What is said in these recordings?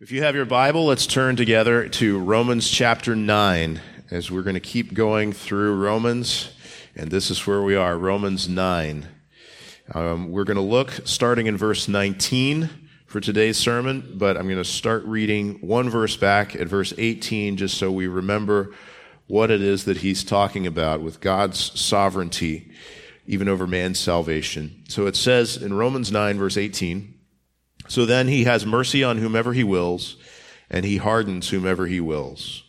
If you have your Bible, let's turn together to Romans chapter 9 as we're going to keep going through Romans. And this is where we are, Romans 9. Um, we're going to look starting in verse 19 for today's sermon, but I'm going to start reading one verse back at verse 18 just so we remember what it is that he's talking about with God's sovereignty, even over man's salvation. So it says in Romans 9, verse 18, so then he has mercy on whomever he wills, and he hardens whomever he wills.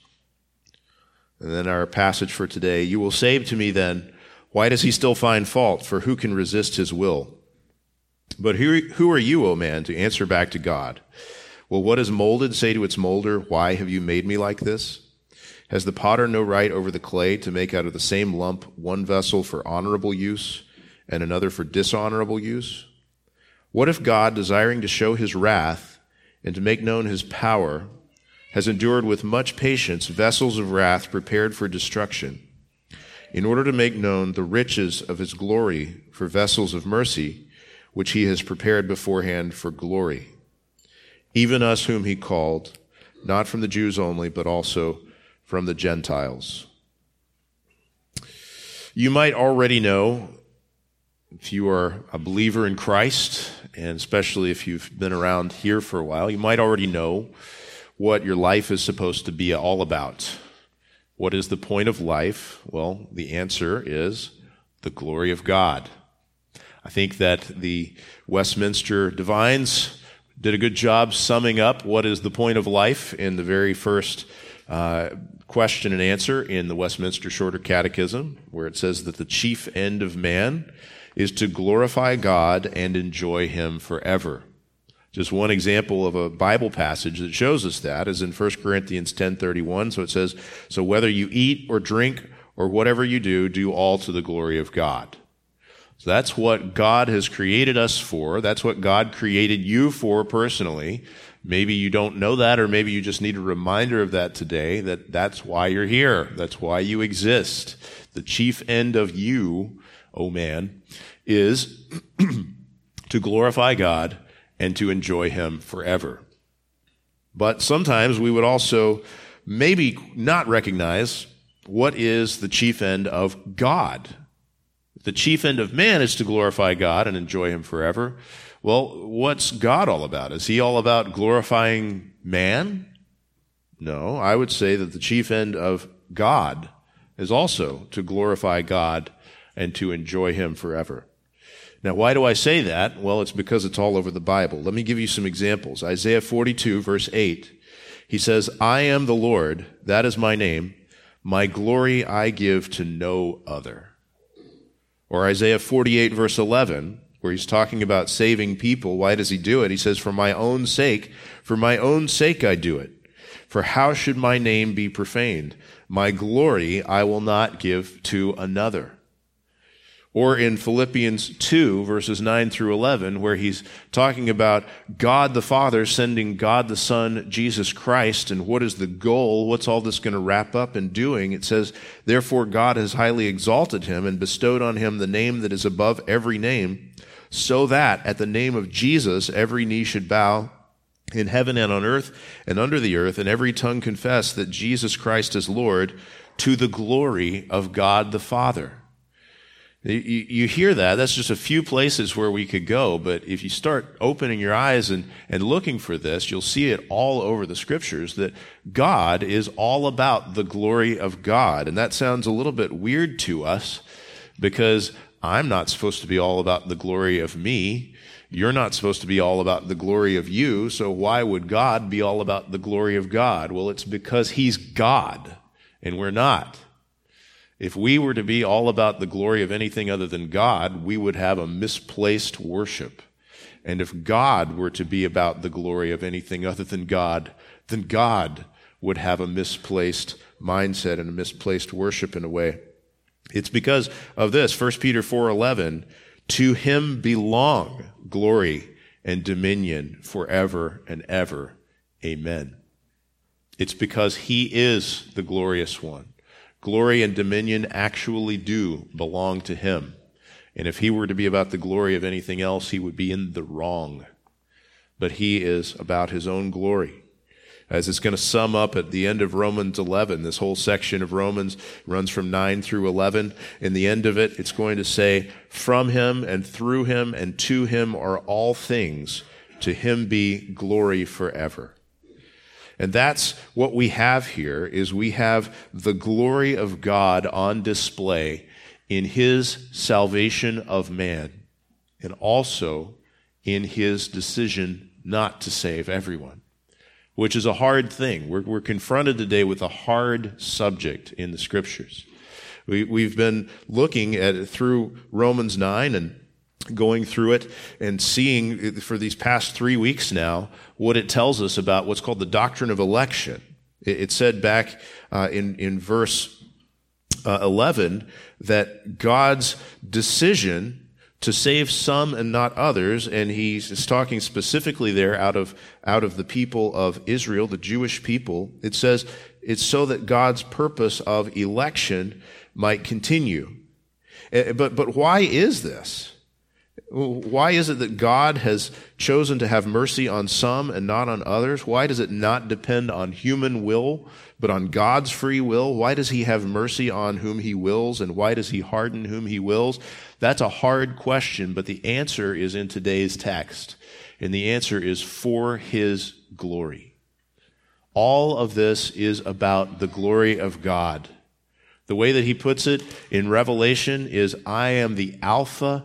And then our passage for today You will say to me then, why does he still find fault? For who can resist his will? But who, who are you, O man, to answer back to God? Will what is molded say to its molder, Why have you made me like this? Has the potter no right over the clay to make out of the same lump one vessel for honorable use and another for dishonorable use? What if God, desiring to show his wrath and to make known his power, has endured with much patience vessels of wrath prepared for destruction, in order to make known the riches of his glory for vessels of mercy, which he has prepared beforehand for glory? Even us whom he called, not from the Jews only, but also from the Gentiles. You might already know if you are a believer in Christ, and especially if you've been around here for a while, you might already know what your life is supposed to be all about. What is the point of life? Well, the answer is the glory of God. I think that the Westminster Divines did a good job summing up what is the point of life in the very first uh, question and answer in the Westminster Shorter Catechism, where it says that the chief end of man is to glorify God and enjoy Him forever. Just one example of a Bible passage that shows us that is in 1 Corinthians 10:31. So it says, "So whether you eat or drink or whatever you do, do all to the glory of God." So that's what God has created us for. That's what God created you for personally. Maybe you don't know that, or maybe you just need a reminder of that today, that that's why you're here. That's why you exist. The chief end of you oh man, is to glorify God and to enjoy Him forever. But sometimes we would also maybe not recognize what is the chief end of God. The chief end of man is to glorify God and enjoy Him forever. Well, what's God all about? Is He all about glorifying man? No, I would say that the chief end of God is also to glorify God and to enjoy Him forever. Now, why do I say that? Well, it's because it's all over the Bible. Let me give you some examples. Isaiah 42, verse 8. He says, I am the Lord, that is my name. My glory I give to no other. Or Isaiah 48, verse 11, where he's talking about saving people. Why does he do it? He says, For my own sake, for my own sake I do it. For how should my name be profaned? My glory I will not give to another. Or in Philippians 2, verses 9 through 11, where he's talking about God the Father sending God the Son, Jesus Christ, and what is the goal? What's all this going to wrap up in doing? It says, Therefore God has highly exalted him and bestowed on him the name that is above every name, so that at the name of Jesus every knee should bow in heaven and on earth and under the earth, and every tongue confess that Jesus Christ is Lord to the glory of God the Father. You, you hear that. That's just a few places where we could go. But if you start opening your eyes and, and looking for this, you'll see it all over the scriptures that God is all about the glory of God. And that sounds a little bit weird to us because I'm not supposed to be all about the glory of me. You're not supposed to be all about the glory of you. So why would God be all about the glory of God? Well, it's because He's God and we're not. If we were to be all about the glory of anything other than God, we would have a misplaced worship. And if God were to be about the glory of anything other than God, then God would have a misplaced mindset and a misplaced worship in a way. It's because of this, 1 Peter 4:11, to him belong glory and dominion forever and ever. Amen. It's because he is the glorious one. Glory and dominion actually do belong to him. And if he were to be about the glory of anything else, he would be in the wrong. But he is about his own glory. as it's going to sum up at the end of Romans 11. This whole section of Romans runs from 9 through 11. In the end of it, it's going to say, From him and through him and to him are all things. To him be glory forever. And that's what we have here is we have the glory of God on display in his salvation of man and also in his decision not to save everyone which is a hard thing. We're, we're confronted today with a hard subject in the scriptures. We, we've been looking at it through Romans 9 and going through it and seeing for these past three weeks now what it tells us about what's called the doctrine of election. It, it said back uh, in, in verse uh, 11 that God's decision to save some and not others, and he's talking specifically there out of, out of the people of Israel, the Jewish people. It says it's so that God's purpose of election might continue. Eh, but, but why is this? Why is it that God has chosen to have mercy on some and not on others? Why does it not depend on human will, but on God's free will? Why does He have mercy on whom He wills, and why does He harden whom He wills? That's a hard question, but the answer is in today's text. And the answer is for His glory. All of this is about the glory of God. The way that He puts it in Revelation is I am the Alpha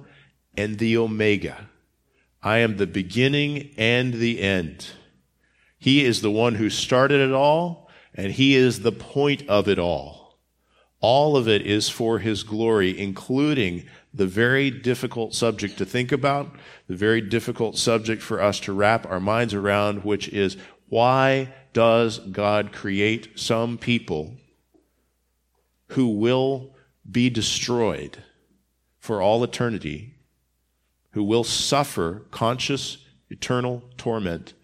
and the Omega. I am the beginning and the end. He is the one who started it all, and He is the point of it all. All of it is for His glory, including the very difficult subject to think about, the very difficult subject for us to wrap our minds around, which is why does God create some people who will be destroyed for all eternity who will suffer conscious eternal torment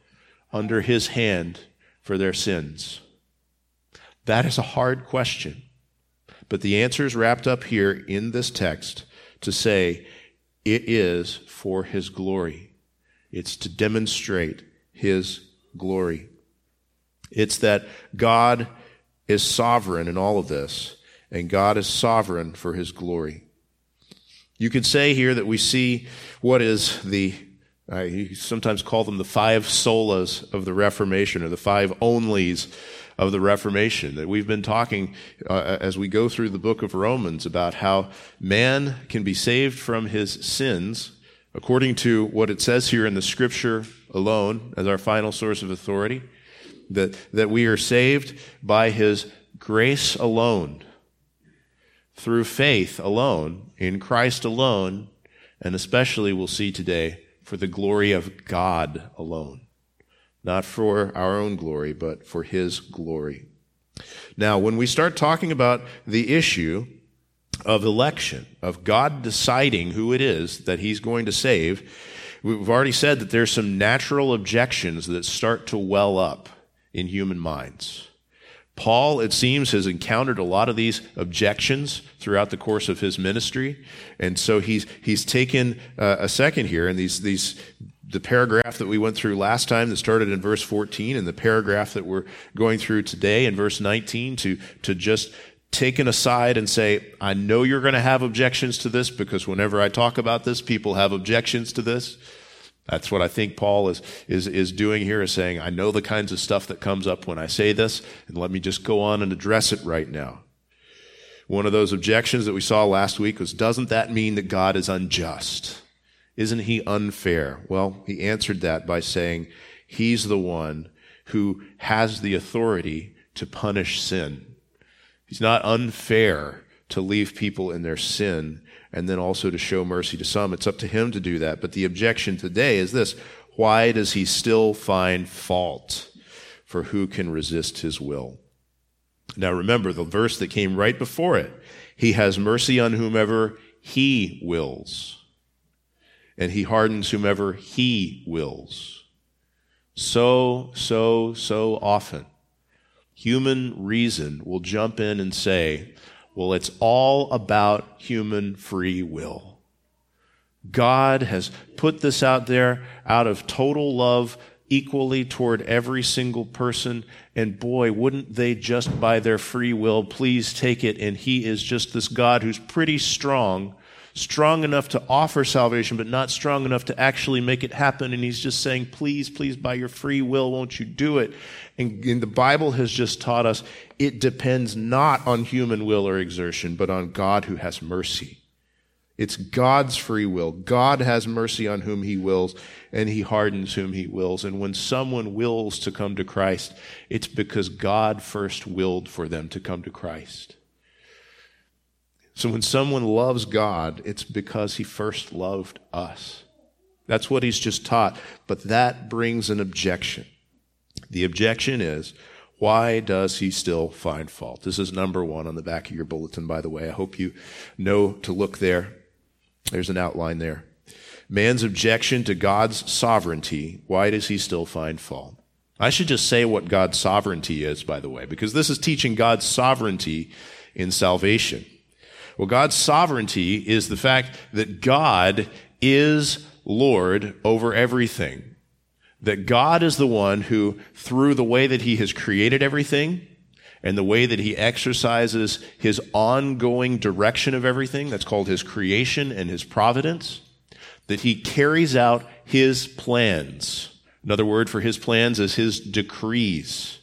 under his hand for their sins? That is a hard question. But the answer is wrapped up here in this text to say it is for his glory. It's to demonstrate his glory. It's that God is sovereign in all of this, and God is sovereign for his glory. You could say here that we see what is the, uh, you sometimes call them the five solas of the Reformation or the five onlys of the Reformation. That we've been talking uh, as we go through the book of Romans about how man can be saved from his sins according to what it says here in the scripture alone as our final source of authority. That, that we are saved by his grace alone through faith alone, in Christ alone, and especially we'll see today for the glory of God alone. Not for our own glory, but for His glory. Now, when we start talking about the issue of election, of God deciding who it is that He's going to save, we've already said that there's some natural objections that start to well up in human minds. Paul, it seems, has encountered a lot of these objections throughout the course of his ministry. And so he's, he's taken uh, a second here, and these, these, the paragraph that we went through last time that started in verse 14, and the paragraph that we're going through today in verse 19 to, to just take an aside and say, I know you're going to have objections to this because whenever I talk about this, people have objections to this. That's what I think Paul is, is, is doing here is saying, I know the kinds of stuff that comes up when I say this, and let me just go on and address it right now. One of those objections that we saw last week was, doesn't that mean that God is unjust? Isn't he unfair? Well, he answered that by saying, he's the one who has the authority to punish sin. He's not unfair to leave people in their sin and then also to show mercy to some. It's up to him to do that. But the objection today is this why does he still find fault for who can resist his will? Now remember the verse that came right before it. He has mercy on whomever he wills, and he hardens whomever he wills. So, so, so often, human reason will jump in and say, well, it's all about human free will. God has put this out there out of total love equally toward every single person. And boy, wouldn't they just by their free will please take it? And He is just this God who's pretty strong, strong enough to offer salvation, but not strong enough to actually make it happen. And He's just saying, please, please, by your free will, won't you do it? And, and the Bible has just taught us it depends not on human will or exertion, but on God who has mercy. It's God's free will. God has mercy on whom he wills, and he hardens whom he wills. And when someone wills to come to Christ, it's because God first willed for them to come to Christ. So when someone loves God, it's because he first loved us. That's what he's just taught. But that brings an objection. The objection is, why does he still find fault? This is number one on the back of your bulletin, by the way. I hope you know to look there. There's an outline there. Man's objection to God's sovereignty. Why does he still find fault? I should just say what God's sovereignty is, by the way, because this is teaching God's sovereignty in salvation. Well, God's sovereignty is the fact that God is Lord over everything. That God is the one who, through the way that he has created everything, and the way that he exercises his ongoing direction of everything, that's called his creation and his providence, that he carries out his plans. Another word for his plans is his decrees.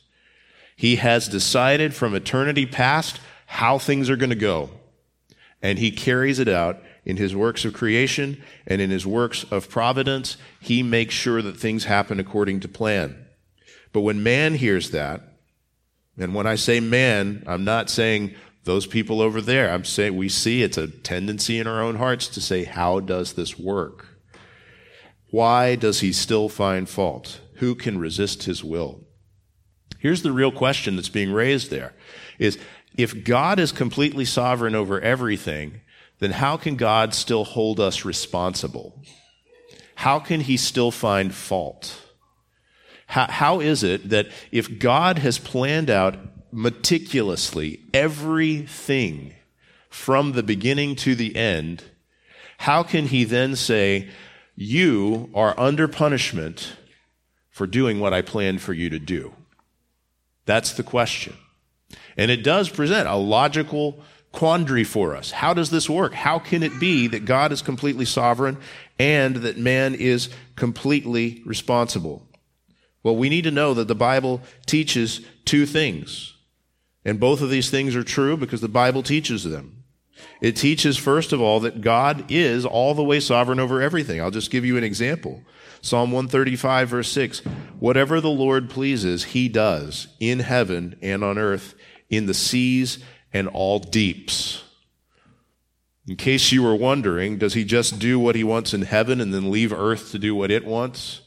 He has decided from eternity past how things are going to go, and he carries it out in his works of creation and in his works of providence. He makes sure that things happen according to plan. But when man hears that, and when I say man, I'm not saying those people over there. I'm saying we see it's a tendency in our own hearts to say, how does this work? Why does he still find fault? Who can resist his will? Here's the real question that's being raised there is if God is completely sovereign over everything, then how can God still hold us responsible? How can he still find fault? How, how is it that if God has planned out meticulously everything from the beginning to the end, how can he then say, You are under punishment for doing what I planned for you to do? That's the question. And it does present a logical quandary for us. How does this work? How can it be that God is completely sovereign and that man is completely responsible? Well, we need to know that the Bible teaches two things. And both of these things are true because the Bible teaches them. It teaches, first of all, that God is all the way sovereign over everything. I'll just give you an example. Psalm 135, verse 6 Whatever the Lord pleases, he does in heaven and on earth, in the seas and all deeps. In case you were wondering, does he just do what he wants in heaven and then leave earth to do what it wants?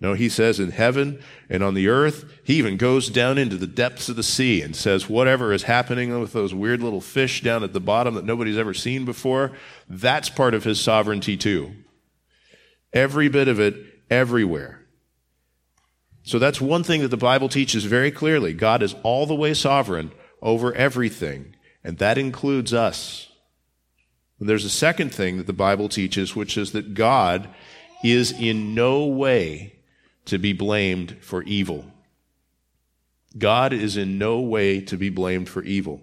No, he says in heaven and on the earth, he even goes down into the depths of the sea and says, whatever is happening with those weird little fish down at the bottom that nobody's ever seen before, that's part of his sovereignty too. Every bit of it, everywhere. So that's one thing that the Bible teaches very clearly. God is all the way sovereign over everything, and that includes us. And there's a second thing that the Bible teaches, which is that God is in no way to be blamed for evil. God is in no way to be blamed for evil.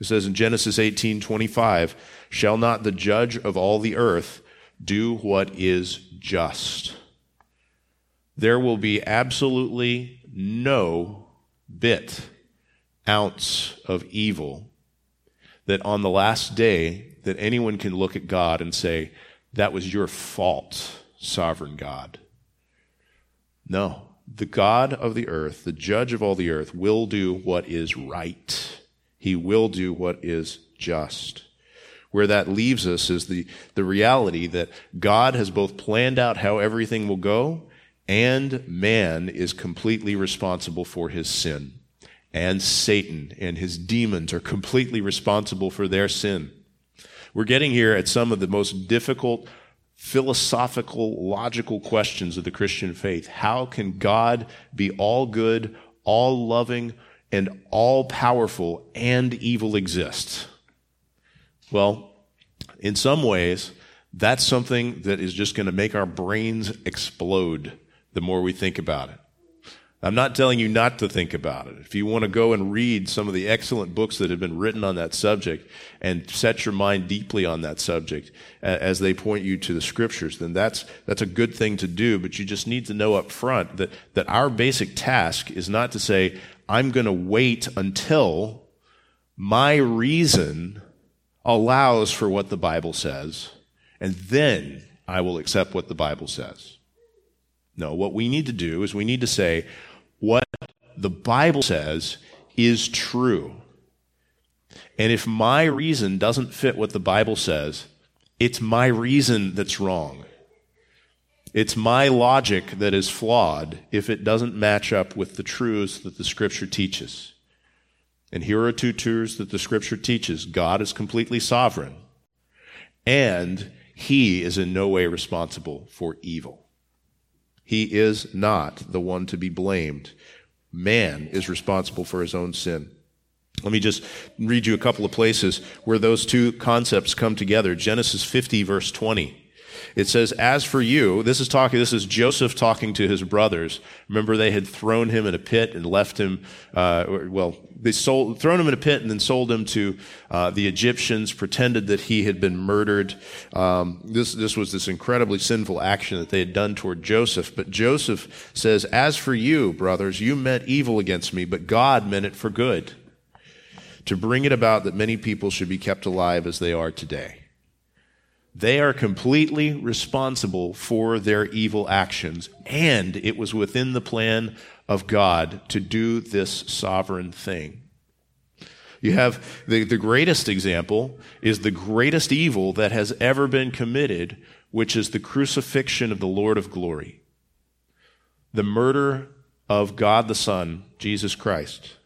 It says in Genesis 18:25, "Shall not the judge of all the earth do what is just?" There will be absolutely no bit ounce of evil that on the last day that anyone can look at God and say, "That was your fault, sovereign God." No. The God of the earth, the judge of all the earth, will do what is right. He will do what is just. Where that leaves us is the, the reality that God has both planned out how everything will go, and man is completely responsible for his sin. And Satan and his demons are completely responsible for their sin. We're getting here at some of the most difficult philosophical, logical questions of the Christian faith. How can God be all good, all loving, and all powerful, and evil exist? Well, in some ways, that's something that is just going to make our brains explode the more we think about it. I'm not telling you not to think about it. If you want to go and read some of the excellent books that have been written on that subject and set your mind deeply on that subject as they point you to the scriptures, then that's, that's a good thing to do. But you just need to know up front that, that our basic task is not to say, I'm going to wait until my reason allows for what the Bible says, and then I will accept what the Bible says. No, what we need to do is we need to say, what the Bible says is true. And if my reason doesn't fit what the Bible says, it's my reason that's wrong. It's my logic that is flawed if it doesn't match up with the truths that the Scripture teaches. And here are two truths that the Scripture teaches God is completely sovereign, and He is in no way responsible for evil. He is not the one to be blamed. Man is responsible for his own sin. Let me just read you a couple of places where those two concepts come together. Genesis 50, verse 20. It says, As for you, this is talking, this is Joseph talking to his brothers. Remember, they had thrown him in a pit and left him, uh, well, they sold, thrown him in a pit and then sold him to uh, the Egyptians, pretended that he had been murdered. Um, this, this was this incredibly sinful action that they had done toward Joseph. But Joseph says, As for you, brothers, you meant evil against me, but God meant it for good, to bring it about that many people should be kept alive as they are today. They are completely responsible for their evil actions, and it was within the plan of God to do this sovereign thing. You have the, the greatest example is the greatest evil that has ever been committed, which is the crucifixion of the Lord of glory. The murder of God the Son, Jesus Christ.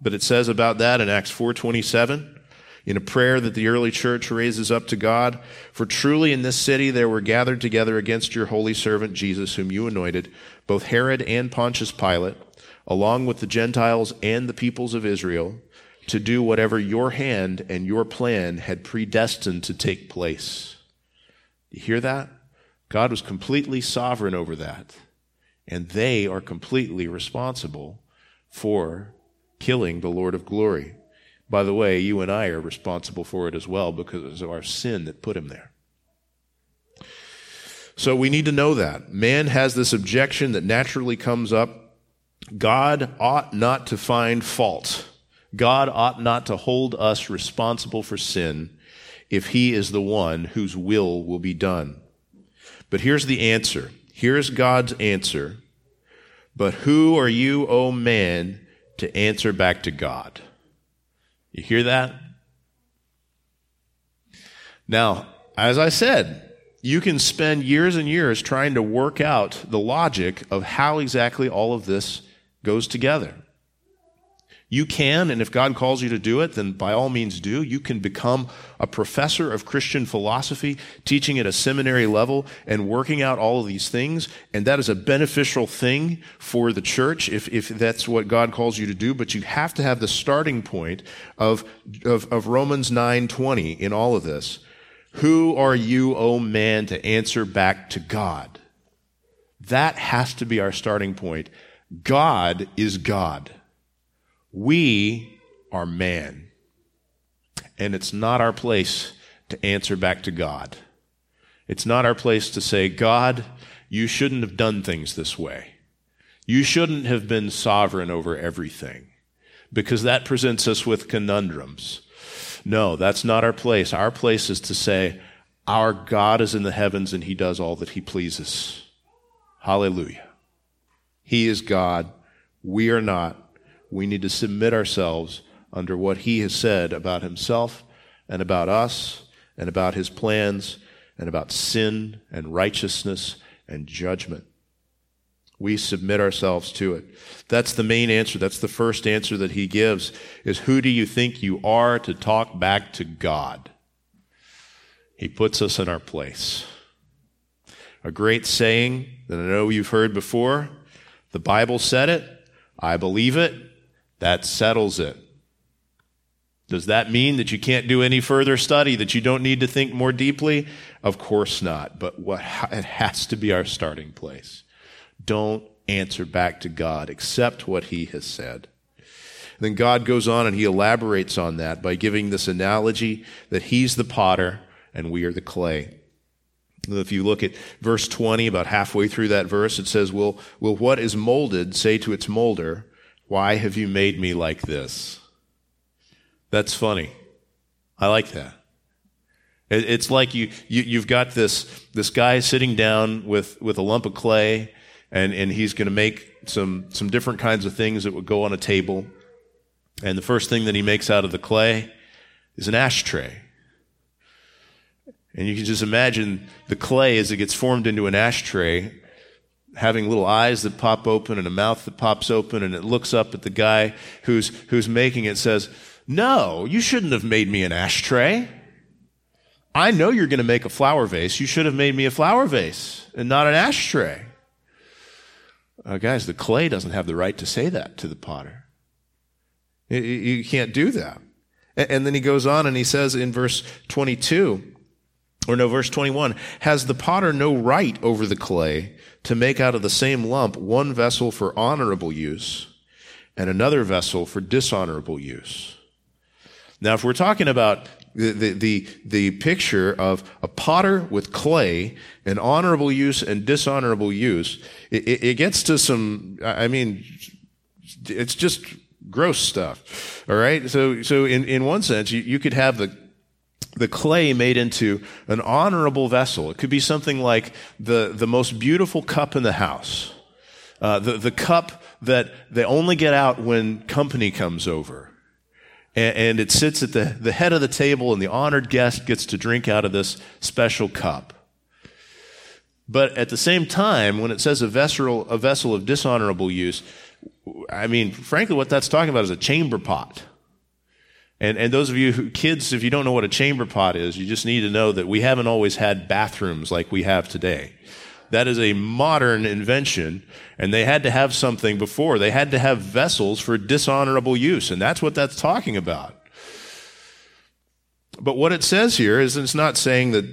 But it says about that in Acts 427 in a prayer that the early church raises up to God. For truly in this city there were gathered together against your holy servant Jesus, whom you anointed, both Herod and Pontius Pilate, along with the Gentiles and the peoples of Israel, to do whatever your hand and your plan had predestined to take place. You hear that? God was completely sovereign over that. And they are completely responsible for killing the Lord of glory. By the way, you and I are responsible for it as well because of our sin that put him there. So we need to know that. Man has this objection that naturally comes up. God ought not to find fault. God ought not to hold us responsible for sin if he is the one whose will will be done. But here's the answer. Here's God's answer. But who are you, O oh man, to answer back to God? You hear that? Now, as I said, you can spend years and years trying to work out the logic of how exactly all of this goes together. You can, and if God calls you to do it, then by all means do. You can become a professor of Christian philosophy, teaching at a seminary level and working out all of these things. And that is a beneficial thing for the church if, if that's what God calls you to do. But you have to have the starting point of, of, of Romans 9:20 in all of this. Who are you, O oh man, to answer back to God? That has to be our starting point. God is God. We are man. And it's not our place to answer back to God. It's not our place to say, God, you shouldn't have done things this way. You shouldn't have been sovereign over everything because that presents us with conundrums. No, that's not our place. Our place is to say, Our God is in the heavens and he does all that he pleases. Hallelujah. He is God. We are not. We need to submit ourselves under what he has said about himself and about us and about his plans and about sin and righteousness and judgment. We submit ourselves to it. That's the main answer. That's the first answer that he gives is who do you think you are to talk back to God? He puts us in our place. A great saying that I know you've heard before. The Bible said it. I believe it. That settles it. Does that mean that you can't do any further study, that you don't need to think more deeply? Of course not. But what, it has to be our starting place. Don't answer back to God. Accept what he has said. then God goes on and he elaborates on that by giving this analogy that he's the potter and we are the clay. If you look at verse 20, about halfway through that verse, it says, will, will what is molded say to its molder, Why have you made me like this? That's funny. I like that. It's like you, you, have got this, this guy sitting down with, with a lump of clay, and, and he's going to make some, some different kinds of things that would go on a table. And the first thing that he makes out of the clay is an ashtray. And you can just imagine the clay as it gets formed into an ashtray, having little eyes that pop open and a mouth that pops open, and it looks up at the guy who's, who's making it, says, No, you shouldn't have made me an ashtray. I know you're going to make a flower vase. You should have made me a flower vase and not an ashtray. Uh, guys, the clay doesn't have the right to say that to the potter. You can't do that. And then he goes on and he says in verse 22, or no, verse 21, has the potter no right over the clay to make out of the same lump one vessel for honorable use and another vessel for dishonorable use? Now, if we're talking about the, the, the, the, picture of a potter with clay and honorable use and dishonorable use, it, it, it gets to some, I mean, it's just gross stuff. All right. So, so in, in one sense, you, you could have the, the clay made into an honorable vessel. It could be something like the, the most beautiful cup in the house. Uh, the, the cup that they only get out when company comes over and, and it sits at the, the head of the table, and the honored guest gets to drink out of this special cup. But at the same time, when it says a vessel, a vessel of dishonorable use, I mean, frankly, what that's talking about is a chamber pot. And, and those of you who, kids, if you don't know what a chamber pot is, you just need to know that we haven't always had bathrooms like we have today. That is a modern invention, and they had to have something before. They had to have vessels for dishonorable use, and that's what that's talking about. But what it says here is it's not saying that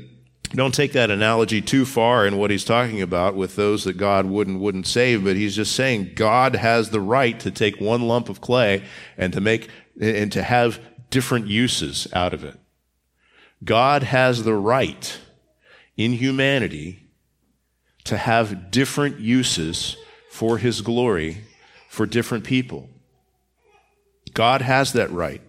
don't take that analogy too far in what he's talking about with those that God would and wouldn't save, but he's just saying God has the right to take one lump of clay and to make and to have different uses out of it. God has the right in humanity to have different uses for his glory for different people. God has that right.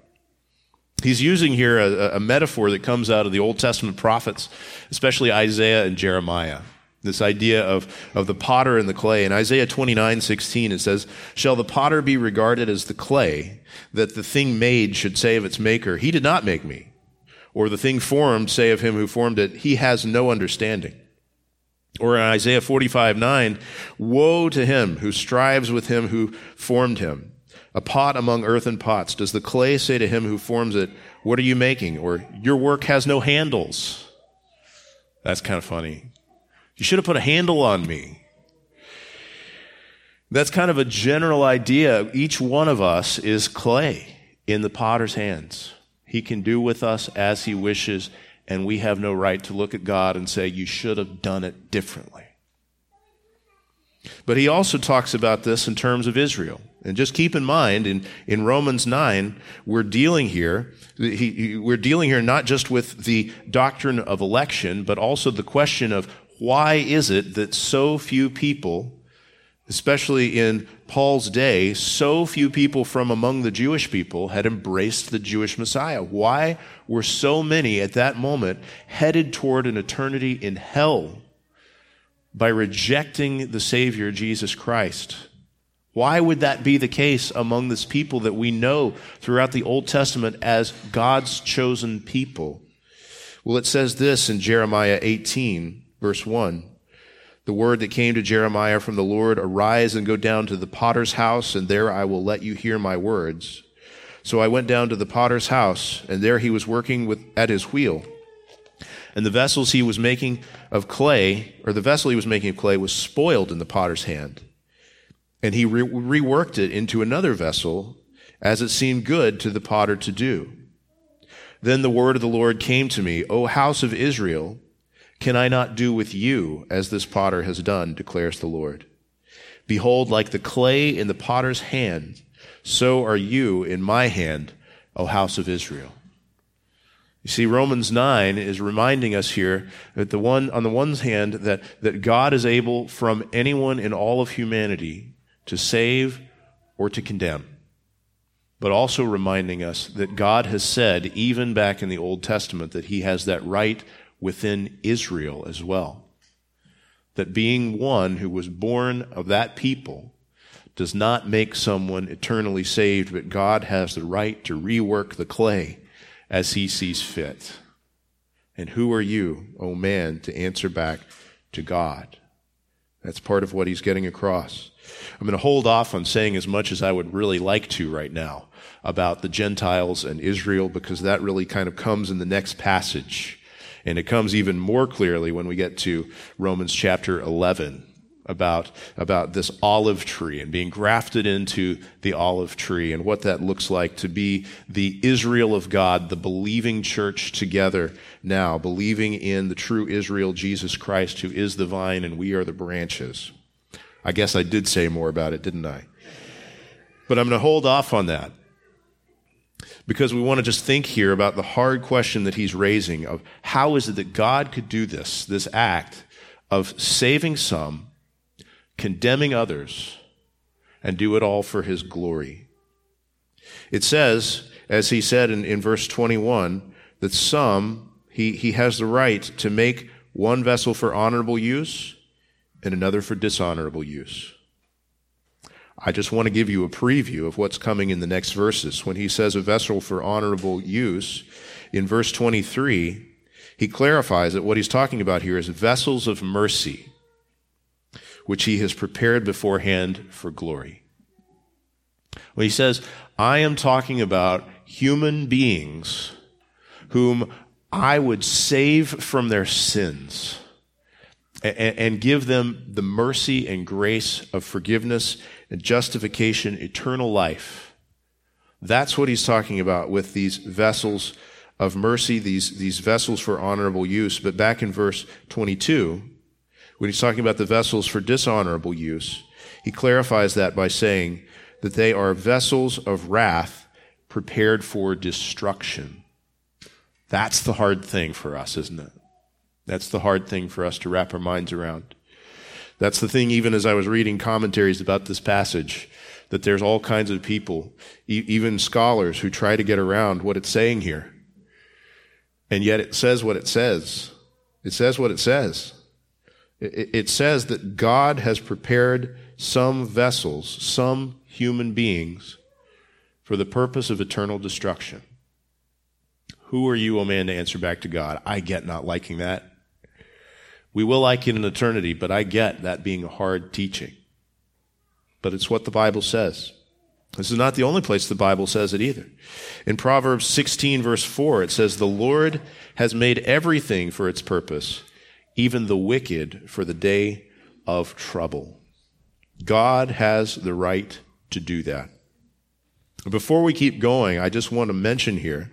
He's using here a, a, metaphor that comes out of the Old Testament prophets, especially Isaiah and Jeremiah. This idea of, of the potter and the clay. In Isaiah 29, 16, it says, Shall the potter be regarded as the clay, that the thing made should say of its maker, He did not make me? Or the thing formed say of him who formed it, He has no understanding. Or in Isaiah 45, 9, woe to him who strives with him who formed him. A pot among earthen pots. Does the clay say to him who forms it, What are you making? Or, Your work has no handles. That's kind of funny. You should have put a handle on me. That's kind of a general idea. Each one of us is clay in the potter's hands. He can do with us as he wishes and we have no right to look at God and say, You should have done it differently. But he also talks about this in terms of Israel. And just keep in mind, in, in Romans 9, we're dealing here, he, he, we're dealing here not just with the doctrine of election, but also the question of why is it that so few people especially in Paul's day, so few people from among the Jewish people had embraced the Jewish Messiah. Why were so many at that moment headed toward an eternity in hell by rejecting the Savior, Jesus Christ? Why would that be the case among this people that we know throughout the Old Testament as God's chosen people? Well, it says this in Jeremiah 18, verse 1 the word that came to Jeremiah from the Lord, arise and go down to the potter's house, and there I will let you hear my words. So I went down to the potter's house, and there he was working with, at his wheel. And the vessels he was making of clay, or the vessel he was making of clay, was spoiled in the potter's hand. And he re- reworked it into another vessel, as it seemed good to the potter to do. Then the word of the Lord came to me, O house of Israel, can I not do with you as this potter has done, declares the Lord? Behold, like the clay in the potter's hand, so are you in my hand, O house of Israel. You see, Romans 9 is reminding us here that the one, on the one hand, that, that God is able from anyone in all of humanity to save or to condemn. But also reminding us that God has said, even back in the Old Testament, that he has that right within Israel as well. That being one who was born of that people does not make someone eternally saved, but God has the right to rework the clay as he sees fit. And who are you, O oh man, to answer back to God? That's part of what he's getting across. I'm going to hold off on saying as much as I would really like to right now about the Gentiles and Israel because that really kind of comes in the next passage. And it comes even more clearly when we get to Romans chapter 11 about, about this olive tree and being grafted into the olive tree and what that looks like to be the Israel of God, the believing church together now, believing in the true Israel, Jesus Christ, who is the vine and we are the branches. I guess I did say more about it, didn't I? But I'm going to hold off on that because we want to just think here about the hard question that he's raising of how is it that God could do this, this act of saving some condemning others, and do it all for his glory. It says, as he said in, in verse 21, that some, he, he has the right to make one vessel for honorable use and another for dishonorable use. I just want to give you a preview of what's coming in the next verses. When he says a vessel for honorable use, in verse 23, he clarifies that what he's talking about here is vessels of mercy which he has prepared beforehand for glory. When he says, I am talking about human beings whom I would save from their sins and, and give them the mercy and grace of forgiveness and justification, eternal life. That's what he's talking about with these vessels of mercy, these, these vessels for honorable use. But back in verse 22, when he's talking about the vessels for dishonorable use, he clarifies that by saying that they are vessels of wrath prepared for destruction. That's the hard thing for us, isn't it? That's the hard thing for us to wrap our minds around. That's the thing, even as I was reading commentaries about this passage, that there's all kinds of people, e- even scholars, who try to get around what it's saying here. And yet it says what it says. It says what it says. It says that God has prepared some vessels, some human beings, for the purpose of eternal destruction. Who are you, O man, to answer back to God? I get not liking that. We will like it in eternity, but I get that being a hard teaching. But it's what the Bible says. This is not the only place the Bible says it either. In Proverbs 16, verse 4, it says, The Lord has made everything for its purpose even the wicked for the day of trouble. God has the right to do that. Before we keep going, I just want to mention here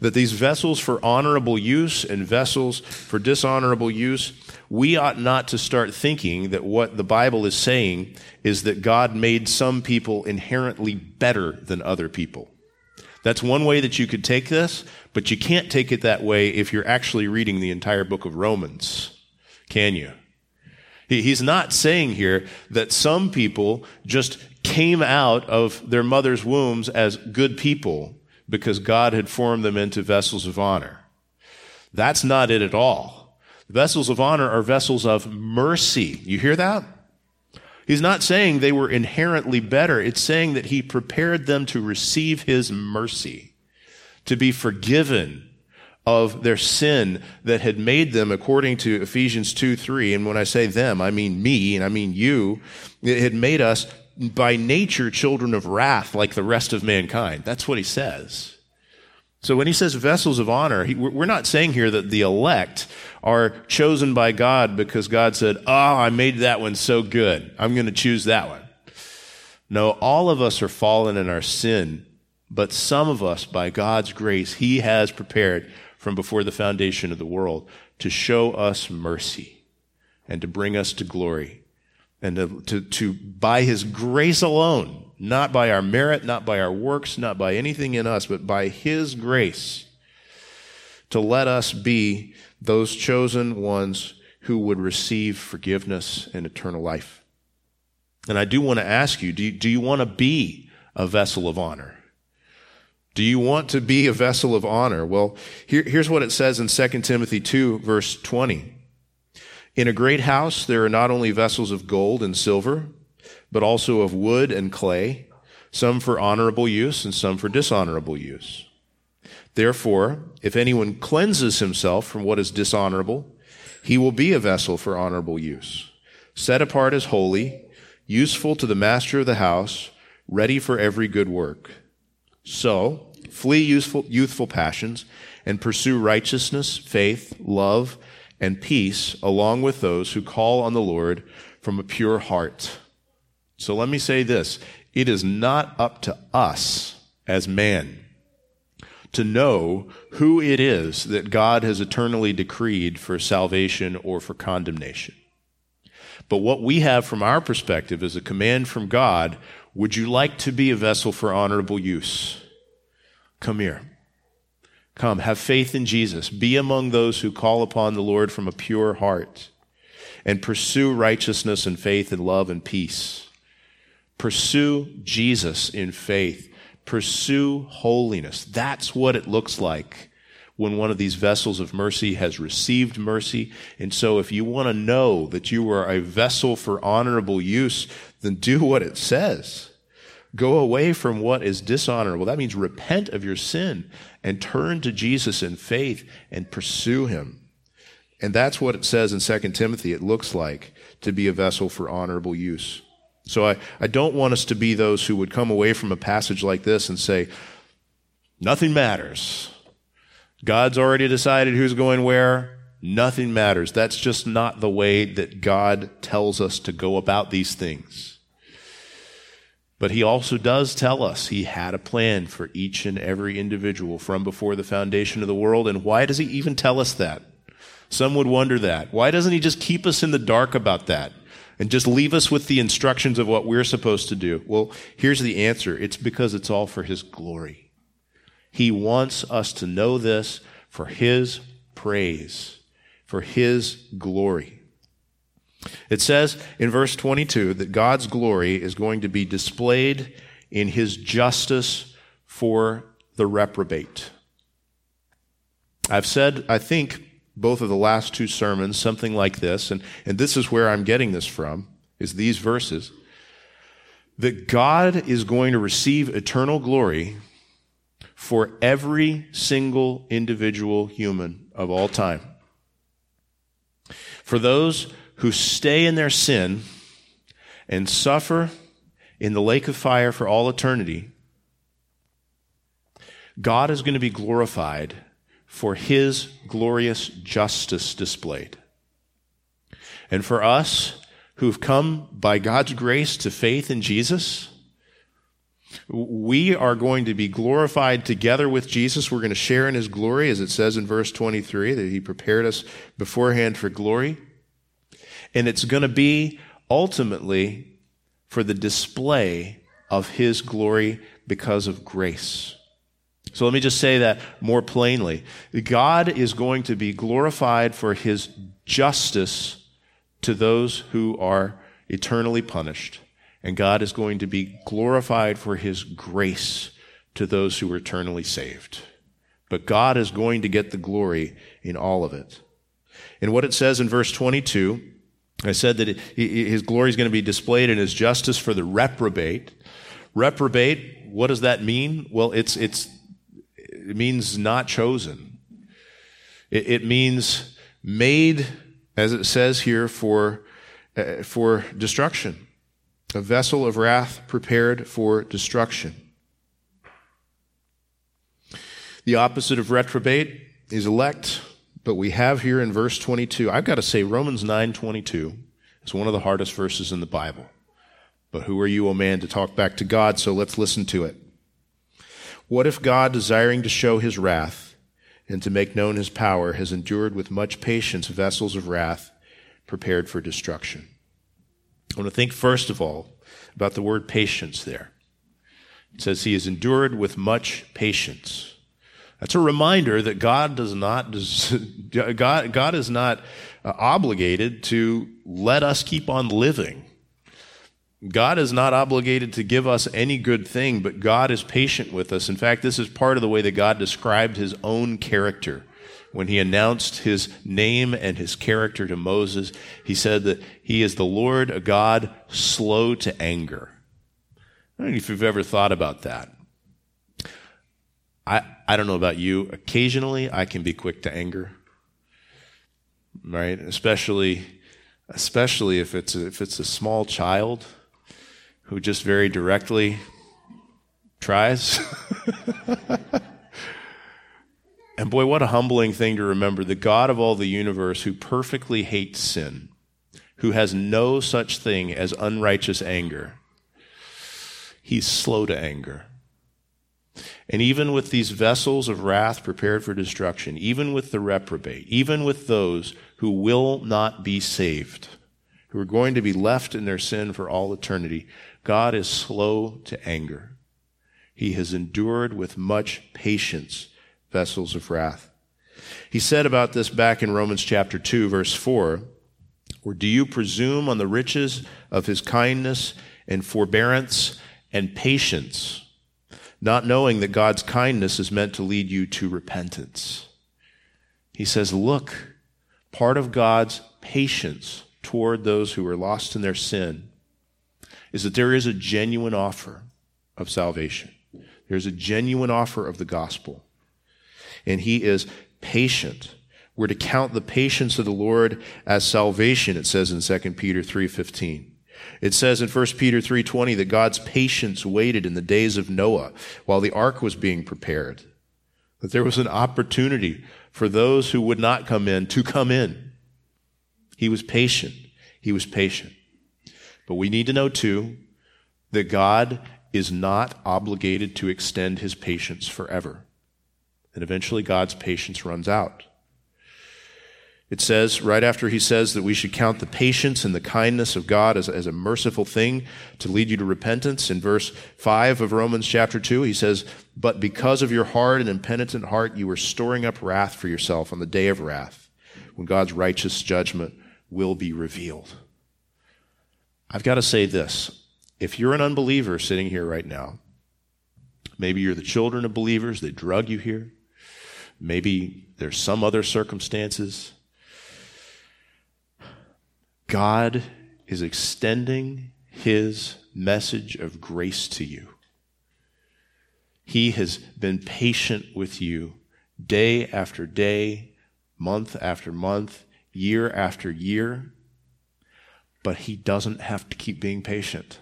that these vessels for honorable use and vessels for dishonorable use, we ought not to start thinking that what the Bible is saying is that God made some people inherently better than other people. That's one way that you could take this, but you can't take it that way if you're actually reading the entire book of Romans. Can you? He's not saying here that some people just came out of their mother's wombs as good people because God had formed them into vessels of honor. That's not it at all. Vessels of honor are vessels of mercy. You hear that? He's not saying they were inherently better. It's saying that he prepared them to receive his mercy, to be forgiven of their sin that had made them, according to Ephesians 2 3. And when I say them, I mean me and I mean you. It had made us by nature children of wrath like the rest of mankind. That's what he says. So when he says vessels of honor, he, we're not saying here that the elect are chosen by God because God said, Oh, I made that one so good. I'm going to choose that one. No, all of us are fallen in our sin, but some of us, by God's grace, he has prepared from before the foundation of the world to show us mercy and to bring us to glory and to, to, to, by his grace alone, not by our merit, not by our works, not by anything in us, but by his grace, to let us be those chosen ones who would receive forgiveness and eternal life. And I do want to ask you, do you, do you want to be a vessel of honor? Do you want to be a vessel of honor? Well, here, here's what it says in 2 Timothy 2, verse 20. In a great house, there are not only vessels of gold and silver, but also of wood and clay, some for honorable use and some for dishonorable use. Therefore, if anyone cleanses himself from what is dishonorable, he will be a vessel for honorable use, set apart as holy, useful to the master of the house, ready for every good work. So, Flee youthful, youthful passions and pursue righteousness, faith, love, and peace along with those who call on the Lord from a pure heart. So let me say this. It is not up to us as man to know who it is that God has eternally decreed for salvation or for condemnation. But what we have from our perspective is a command from God would you like to be a vessel for honorable use? Come here. Come, have faith in Jesus. Be among those who call upon the Lord from a pure heart and pursue righteousness and faith and love and peace. Pursue Jesus in faith. Pursue holiness. That's what it looks like when one of these vessels of mercy has received mercy. And so if you want to know that you are a vessel for honorable use, then do what it says. Go away from what is dishonorable. That means repent of your sin and turn to Jesus in faith and pursue him. And that's what it says in 2 Timothy it looks like to be a vessel for honorable use. So I, I don't want us to be those who would come away from a passage like this and say, nothing matters. God's already decided who's going where. Nothing matters. That's just not the way that God tells us to go about these things. But he also does tell us he had a plan for each and every individual from before the foundation of the world. And why does he even tell us that? Some would wonder that. Why doesn't he just keep us in the dark about that and just leave us with the instructions of what we're supposed to do? Well, here's the answer. It's because it's all for his glory. He wants us to know this for his praise, for his glory. It says in verse 22 that God's glory is going to be displayed in his justice for the reprobate. I've said, I think, both of the last two sermons, something like this, and, and this is where I'm getting this from, is these verses, that God is going to receive eternal glory for every single individual human of all time. For those who stay in their sin and suffer in the lake of fire for all eternity, God is going to be glorified for his glorious justice displayed. And for us who've come by God's grace to faith in Jesus, we are going to be glorified together with Jesus. We're going to share in his glory, as it says in verse 23, that he prepared us beforehand for glory. And it's going to be ultimately for the display of his glory because of grace. So let me just say that more plainly. God is going to be glorified for his justice to those who are eternally punished. And God is going to be glorified for his grace to those who are eternally saved. But God is going to get the glory in all of it. And what it says in verse 22 I said that his glory is going to be displayed in his justice for the reprobate. Reprobate, what does that mean? Well, it's, it's, it means not chosen. It, it means made, as it says here, for, uh, for destruction. A vessel of wrath prepared for destruction. The opposite of reprobate is elect. But we have here in verse 22, I've got to say Romans 9:22 is one of the hardest verses in the Bible. But who are you, O man, to talk back to God? So let's listen to it. What if God, desiring to show his wrath and to make known his power, has endured with much patience vessels of wrath prepared for destruction? I want to think first of all about the word patience there. It says he has endured with much patience. That's a reminder that God does not, God, God is not uh, obligated to let us keep on living. God is not obligated to give us any good thing, but God is patient with us. In fact, this is part of the way that God described his own character. When he announced his name and his character to Moses, he said that he is the Lord, a God slow to anger. I don't know if you've ever thought about that. I, I don't know about you. Occasionally, I can be quick to anger, right? Especially, especially if it's a, if it's a small child who just very directly tries. and boy, what a humbling thing to remember the God of all the universe who perfectly hates sin, who has no such thing as unrighteous anger. He's slow to anger. And even with these vessels of wrath prepared for destruction, even with the reprobate, even with those who will not be saved, who are going to be left in their sin for all eternity, God is slow to anger. He has endured with much patience vessels of wrath. He said about this back in Romans chapter 2, verse 4, or do you presume on the riches of his kindness and forbearance and patience? not knowing that God's kindness is meant to lead you to repentance. He says, Look, part of God's patience toward those who are lost in their sin is that there is a genuine offer of salvation. There's a genuine offer of the gospel. And he is patient. We're to count the patience of the Lord as salvation, it says in 2 Peter 3:15. It says in 1 Peter 3:20 that God's patience waited in the days of Noah while the ark was being prepared. That there was an opportunity for those who would not come in to come in. He was patient. He was patient. But we need to know too that God is not obligated to extend his patience forever. And eventually God's patience runs out. It says, right after he says that we should count the patience and the kindness of God as, as a merciful thing to lead you to repentance, in verse 5 of Romans chapter 2, he says, But because of your hard and impenitent heart, you are storing up wrath for yourself on the day of wrath, when God's righteous judgment will be revealed. I've got to say this. If you're an unbeliever sitting here right now, maybe you're the children of believers, they drug you here, maybe there's some other circumstances God is extending his message of grace to you. He has been patient with you day after day, month after month, year after year, but he doesn't have to keep being patient.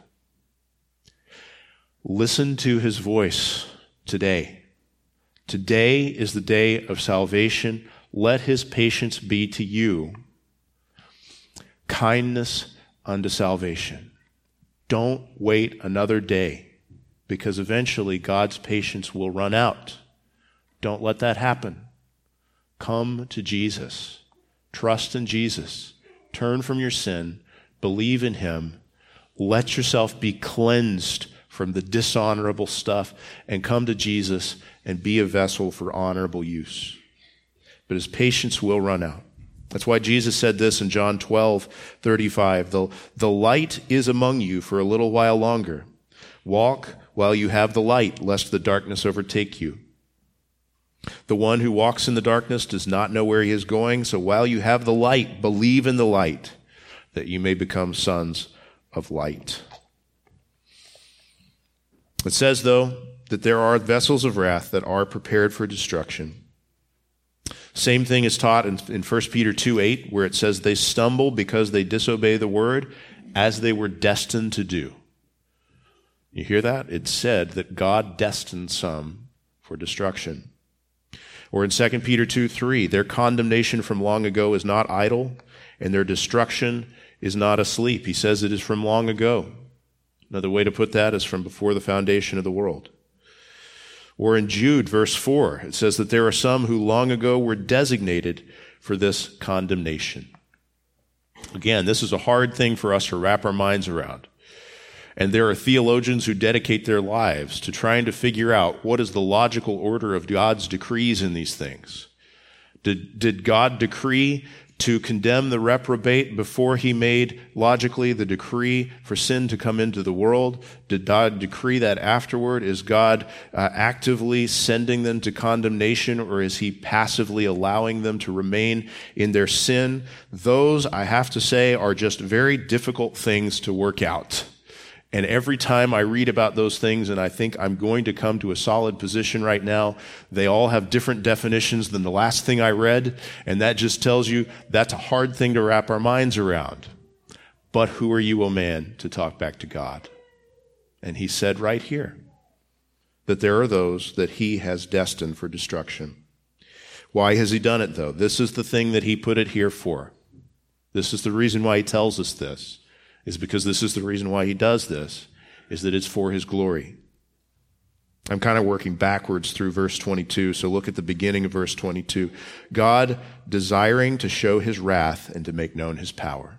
Listen to his voice today. Today is the day of salvation. Let his patience be to you kindness unto salvation. Don't wait another day because eventually God's patience will run out. Don't let that happen. Come to Jesus. Trust in Jesus. Turn from your sin. Believe in Him. Let yourself be cleansed from the dishonorable stuff and come to Jesus and be a vessel for honorable use. But His patience will run out. That's why Jesus said this in John 12, 35. The, the light is among you for a little while longer. Walk while you have the light, lest the darkness overtake you. The one who walks in the darkness does not know where he is going, so while you have the light, believe in the light, that you may become sons of light. It says, though, that there are vessels of wrath that are prepared for destruction. Same thing is taught in, in 1 Peter 2 8, where it says, They stumble because they disobey the word as they were destined to do. You hear that? It said that God destined some for destruction. Or in 2 Peter 2 3, their condemnation from long ago is not idle, and their destruction is not asleep. He says it is from long ago. Another way to put that is from before the foundation of the world. Or in Jude, verse 4, it says that there are some who long ago were designated for this condemnation. Again, this is a hard thing for us to wrap our minds around. And there are theologians who dedicate their lives to trying to figure out what is the logical order of God's decrees in these things. Did, did God decree to condemn the reprobate before he made logically the decree for sin to come into the world? Did God decree that afterward? Is God uh, actively sending them to condemnation or is he passively allowing them to remain in their sin? Those, I have to say, are just very difficult things to work out. And every time I read about those things and I think I'm going to come to a solid position right now, they all have different definitions than the last thing I read. And that just tells you that's a hard thing to wrap our minds around. But who are you, O man, to talk back to God? And he said right here that there are those that he has destined for destruction. Why has he done it, though? This is the thing that he put it here for. This is the reason why he tells us this is because this is the reason why he does this, is that it's for his glory. I'm kind of working backwards through verse 22, so look at the beginning of verse 22. God desiring to show his wrath and to make known his power.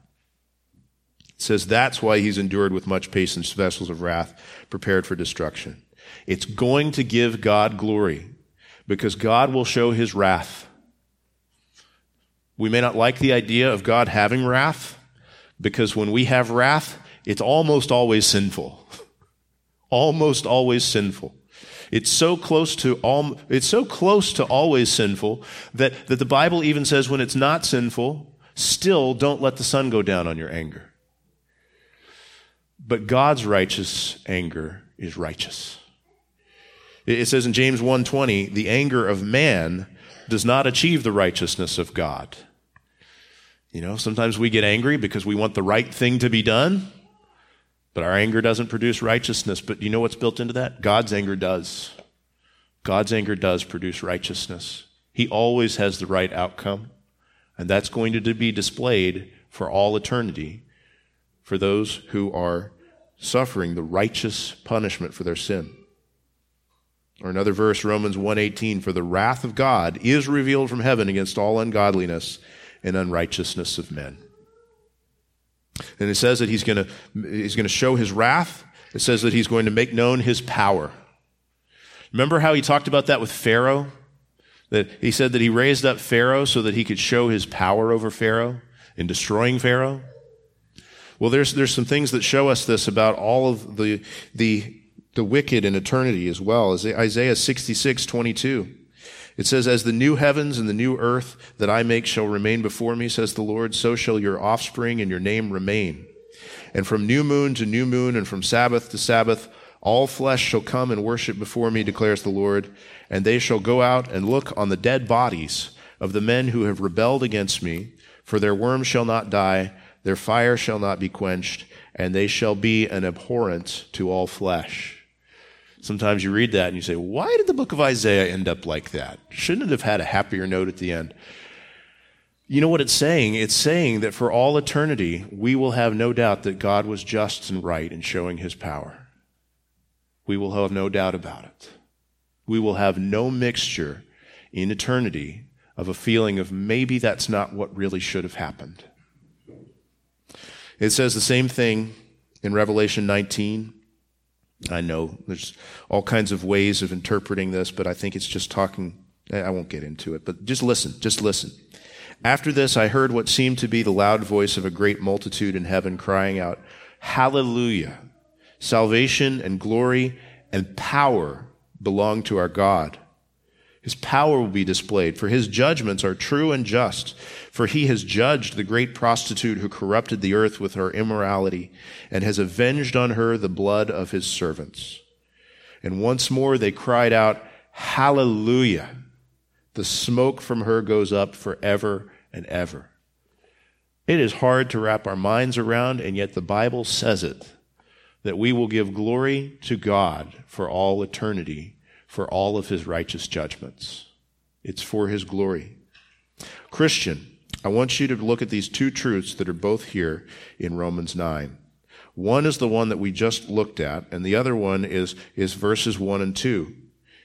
It says that's why he's endured with much patience vessels of wrath prepared for destruction. It's going to give God glory because God will show his wrath. We may not like the idea of God having wrath, because when we have wrath, it's almost always sinful. almost always sinful. It's so close to all, it's so close to always sinful that, that the Bible even says when it's not sinful, still don't let the sun go down on your anger. But God's righteous anger is righteous. It says in James 1:20, the anger of man does not achieve the righteousness of God. You know, sometimes we get angry because we want the right thing to be done, but our anger doesn't produce righteousness. But do you know what's built into that? God's anger does. God's anger does produce righteousness. He always has the right outcome, and that's going to be displayed for all eternity for those who are suffering the righteous punishment for their sin. Or another verse, Romans 1:18, for the wrath of God is revealed from heaven against all ungodliness and unrighteousness of men. And it says that he's going to he's to show his wrath. It says that he's going to make known his power. Remember how he talked about that with Pharaoh? That he said that he raised up Pharaoh so that he could show his power over Pharaoh in destroying Pharaoh? Well, there's, there's some things that show us this about all of the, the, the wicked in eternity as well. Isaiah 66, 22. It says, As the new heavens and the new earth that I make shall remain before me, says the Lord, so shall your offspring and your name remain. And from new moon to new moon and from Sabbath to Sabbath, all flesh shall come and worship before me, declares the Lord. And they shall go out and look on the dead bodies of the men who have rebelled against me, for their worm shall not die, their fire shall not be quenched, and they shall be an abhorrence to all flesh. Sometimes you read that and you say, why did the book of Isaiah end up like that? Shouldn't it have had a happier note at the end? You know what it's saying? It's saying that for all eternity, we will have no doubt that God was just and right in showing his power. We will have no doubt about it. We will have no mixture in eternity of a feeling of maybe that's not what really should have happened. It says the same thing in Revelation 19. I know there's all kinds of ways of interpreting this, but I think it's just talking. I won't get into it, but just listen, just listen. After this, I heard what seemed to be the loud voice of a great multitude in heaven crying out, Hallelujah! Salvation and glory and power belong to our God. His power will be displayed, for his judgments are true and just. For he has judged the great prostitute who corrupted the earth with her immorality, and has avenged on her the blood of his servants. And once more they cried out, Hallelujah! The smoke from her goes up forever and ever. It is hard to wrap our minds around, and yet the Bible says it that we will give glory to God for all eternity for all of his righteous judgments. It's for his glory. Christian, I want you to look at these two truths that are both here in Romans 9. One is the one that we just looked at, and the other one is, is verses 1 and 2.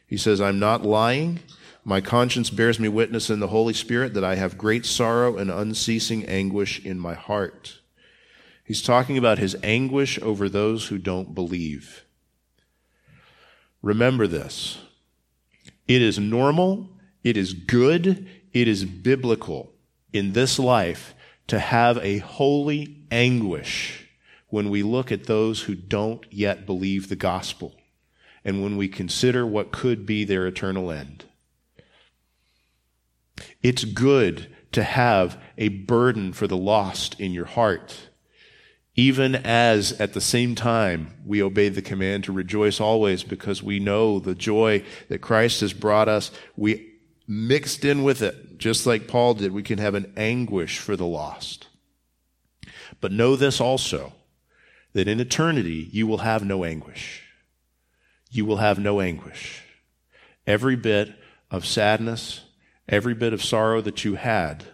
He says, I'm not lying, My conscience bears me witness in the Holy Spirit that I have great sorrow and unceasing anguish in my heart. He's talking about his anguish over those who don't believe. Remember this. It is normal, it is good, it is biblical in this life to have a holy anguish when we look at those who don't yet believe the gospel and when we consider what could be their eternal end. It's good to have a burden for the lost in your heart, even as at the same time we obey the command to rejoice always because we know the joy that Christ has brought us. We mixed in with it, just like Paul did, we can have an anguish for the lost. But know this also, that in eternity you will have no anguish. You will have no anguish. Every bit of sadness, Every bit of sorrow that you had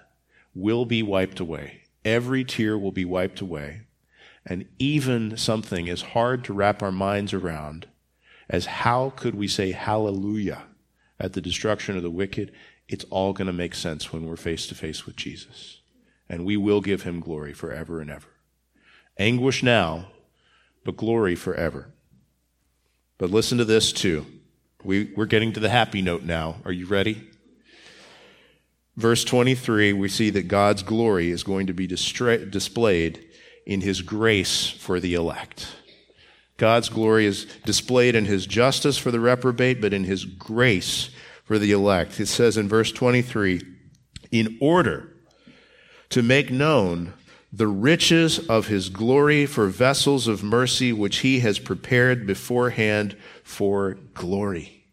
will be wiped away. Every tear will be wiped away. And even something as hard to wrap our minds around as how could we say hallelujah at the destruction of the wicked, it's all going to make sense when we're face to face with Jesus. And we will give him glory forever and ever. Anguish now, but glory forever. But listen to this too. We, we're getting to the happy note now. Are you ready? verse 23, we see that God's glory is going to be distra- displayed in his grace for the elect. God's glory is displayed in his justice for the reprobate, but in his grace for the elect. It says in verse 23, in order to make known the riches of his glory for vessels of mercy, which he has prepared beforehand for glory.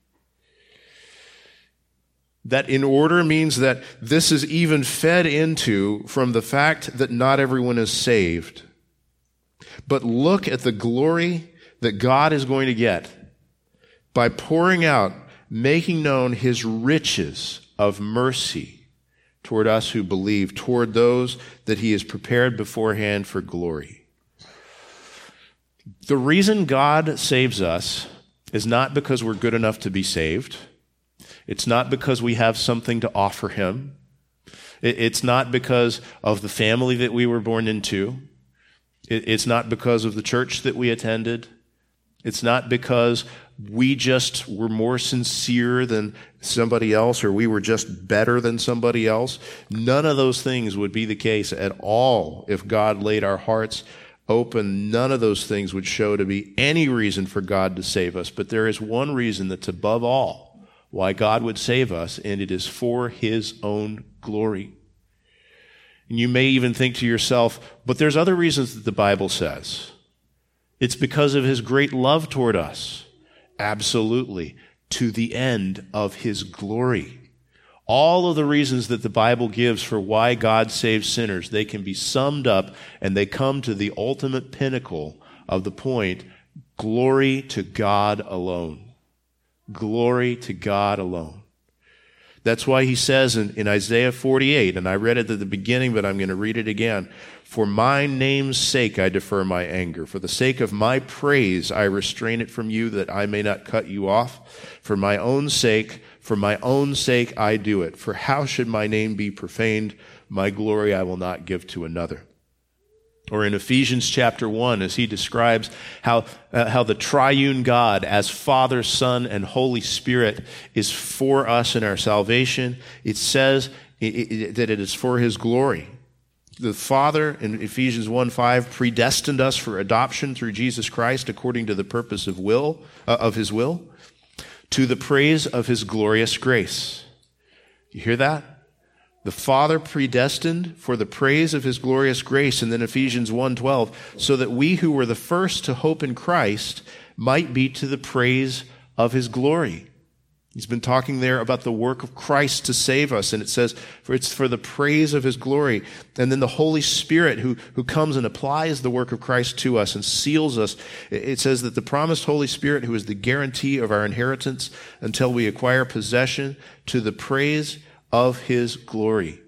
That in order means that this is even fed into from the fact that not everyone is saved. But look at the glory that God is going to get by pouring out, making known his riches of mercy toward us who believe, toward those that he has prepared beforehand for glory. The reason God saves us is not because we're good enough to be saved. It's not because we have something to offer him. It's not because of the family that we were born into. It's not because of the church that we attended. It's not because we just were more sincere than somebody else or we were just better than somebody else. None of those things would be the case at all if God laid our hearts open. None of those things would show to be any reason for God to save us. But there is one reason that's above all why God would save us, and it is for his own glory. And you may even think to yourself, but there's other reasons that the Bible says. It's because of his great love toward us. Absolutely. To the end of his glory. All of the reasons that the Bible gives for why God saves sinners, they can be summed up and they come to the ultimate pinnacle of the point glory to God alone. Glory to God alone. That's why he says in, in, Isaiah 48, and I read it at the beginning, but I'm going to read it again. For my name's sake, I defer my anger. For the sake of my praise, I restrain it from you that I may not cut you off. For my own sake, for my own sake, I do it. For how should my name be profaned? My glory I will not give to another. Or in Ephesians chapter 1, as he describes how, uh, how the triune God, as Father, Son, and Holy Spirit, is for us in our salvation, it says it, it, that it is for his glory. The Father, in Ephesians 1 5, predestined us for adoption through Jesus Christ according to the purpose of will, uh, of his will, to the praise of his glorious grace. You hear that? The Father predestined for the praise of his glorious grace and then Ephesians 1:12 so that we who were the first to hope in Christ might be to the praise of his glory. He's been talking there about the work of Christ to save us, and it says, for it's for the praise of his glory. And then the Holy Spirit who, who comes and applies the work of Christ to us and seals us. It says that the promised Holy Spirit, who is the guarantee of our inheritance until we acquire possession, to the praise of his glory.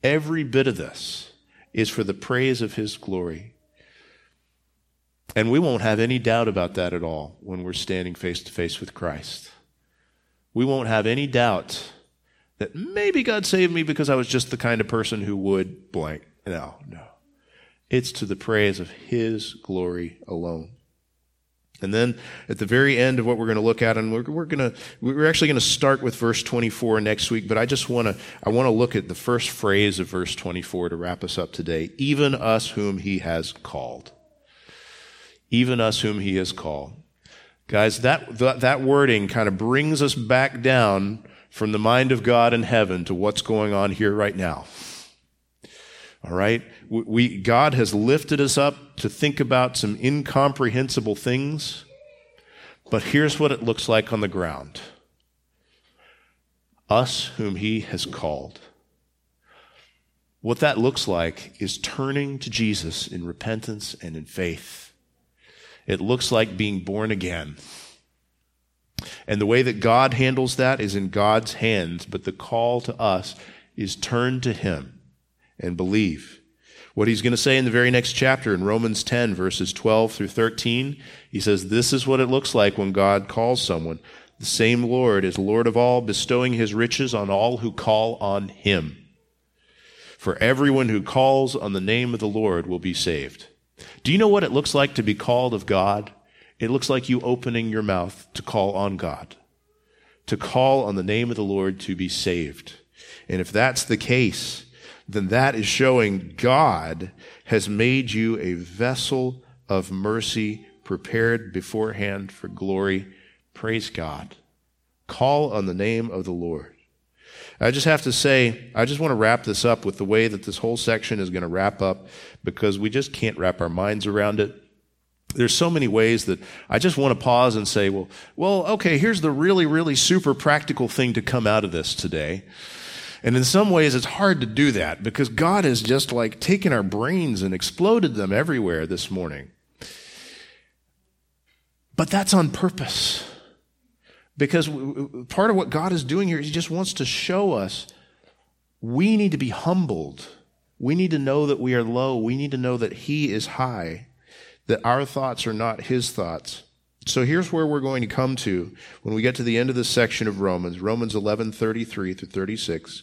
Every bit of this is for the praise of his glory. And we won't have any doubt about that at all when we're standing face to face with Christ. we won't have any doubt that maybe God saved me because I was just the kind of person who would blank. No, no. It's to the praise of His glory alone. And then at the very end of what we're going to look at, and we're, we're going to, we're actually going to start with verse 24 next week, but I just want to, I want to look at the first phrase of verse 24 to wrap us up today. Even us whom he has called. Even us whom he has called. Guys, that, that, that wording kind of brings us back down from the mind of God in heaven to what's going on here right now. All right? We, God has lifted us up to think about some incomprehensible things, but here's what it looks like on the ground us whom He has called. What that looks like is turning to Jesus in repentance and in faith. It looks like being born again. And the way that God handles that is in God's hands, but the call to us is turn to Him and believe. What he's going to say in the very next chapter in Romans 10, verses 12 through 13, he says, This is what it looks like when God calls someone. The same Lord is Lord of all, bestowing his riches on all who call on him. For everyone who calls on the name of the Lord will be saved. Do you know what it looks like to be called of God? It looks like you opening your mouth to call on God, to call on the name of the Lord to be saved. And if that's the case, then that is showing God has made you a vessel of mercy prepared beforehand for glory. Praise God. Call on the name of the Lord. I just have to say, I just want to wrap this up with the way that this whole section is going to wrap up because we just can't wrap our minds around it. There's so many ways that I just want to pause and say, well, well, okay, here's the really, really super practical thing to come out of this today. And in some ways, it's hard to do that because God has just like taken our brains and exploded them everywhere this morning. But that's on purpose. Because part of what God is doing here, He just wants to show us we need to be humbled. We need to know that we are low. We need to know that He is high, that our thoughts are not His thoughts. So here's where we're going to come to when we get to the end of this section of Romans, Romans 11, 33 through 36.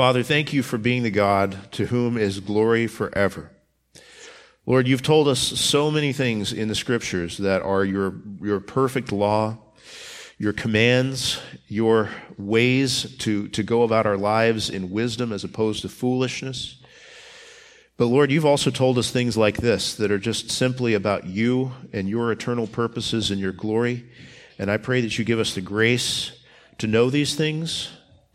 Father, thank you for being the God to whom is glory forever. Lord, you've told us so many things in the scriptures that are your, your perfect law, your commands, your ways to, to go about our lives in wisdom as opposed to foolishness. But Lord, you've also told us things like this that are just simply about you and your eternal purposes and your glory. And I pray that you give us the grace to know these things,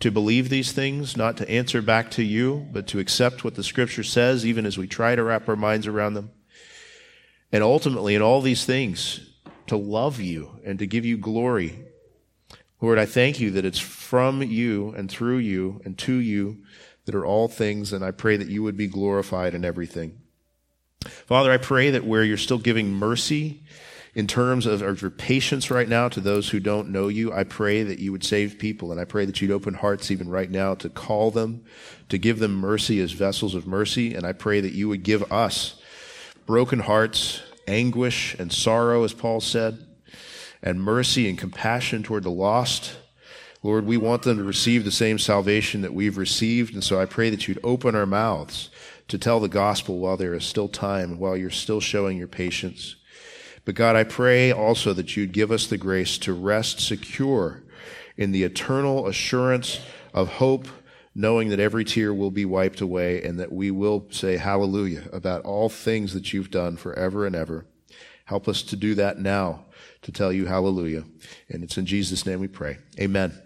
to believe these things, not to answer back to you, but to accept what the scripture says, even as we try to wrap our minds around them. And ultimately, in all these things, to love you and to give you glory. Lord, I thank you that it's from you and through you and to you that are all things, and I pray that you would be glorified in everything. Father, I pray that where you're still giving mercy, in terms of, of your patience right now to those who don't know you, I pray that you would save people. And I pray that you'd open hearts even right now to call them, to give them mercy as vessels of mercy. And I pray that you would give us broken hearts, anguish and sorrow, as Paul said, and mercy and compassion toward the lost. Lord, we want them to receive the same salvation that we've received. And so I pray that you'd open our mouths to tell the gospel while there is still time, while you're still showing your patience. But God, I pray also that you'd give us the grace to rest secure in the eternal assurance of hope, knowing that every tear will be wiped away and that we will say hallelujah about all things that you've done forever and ever. Help us to do that now, to tell you hallelujah. And it's in Jesus' name we pray. Amen.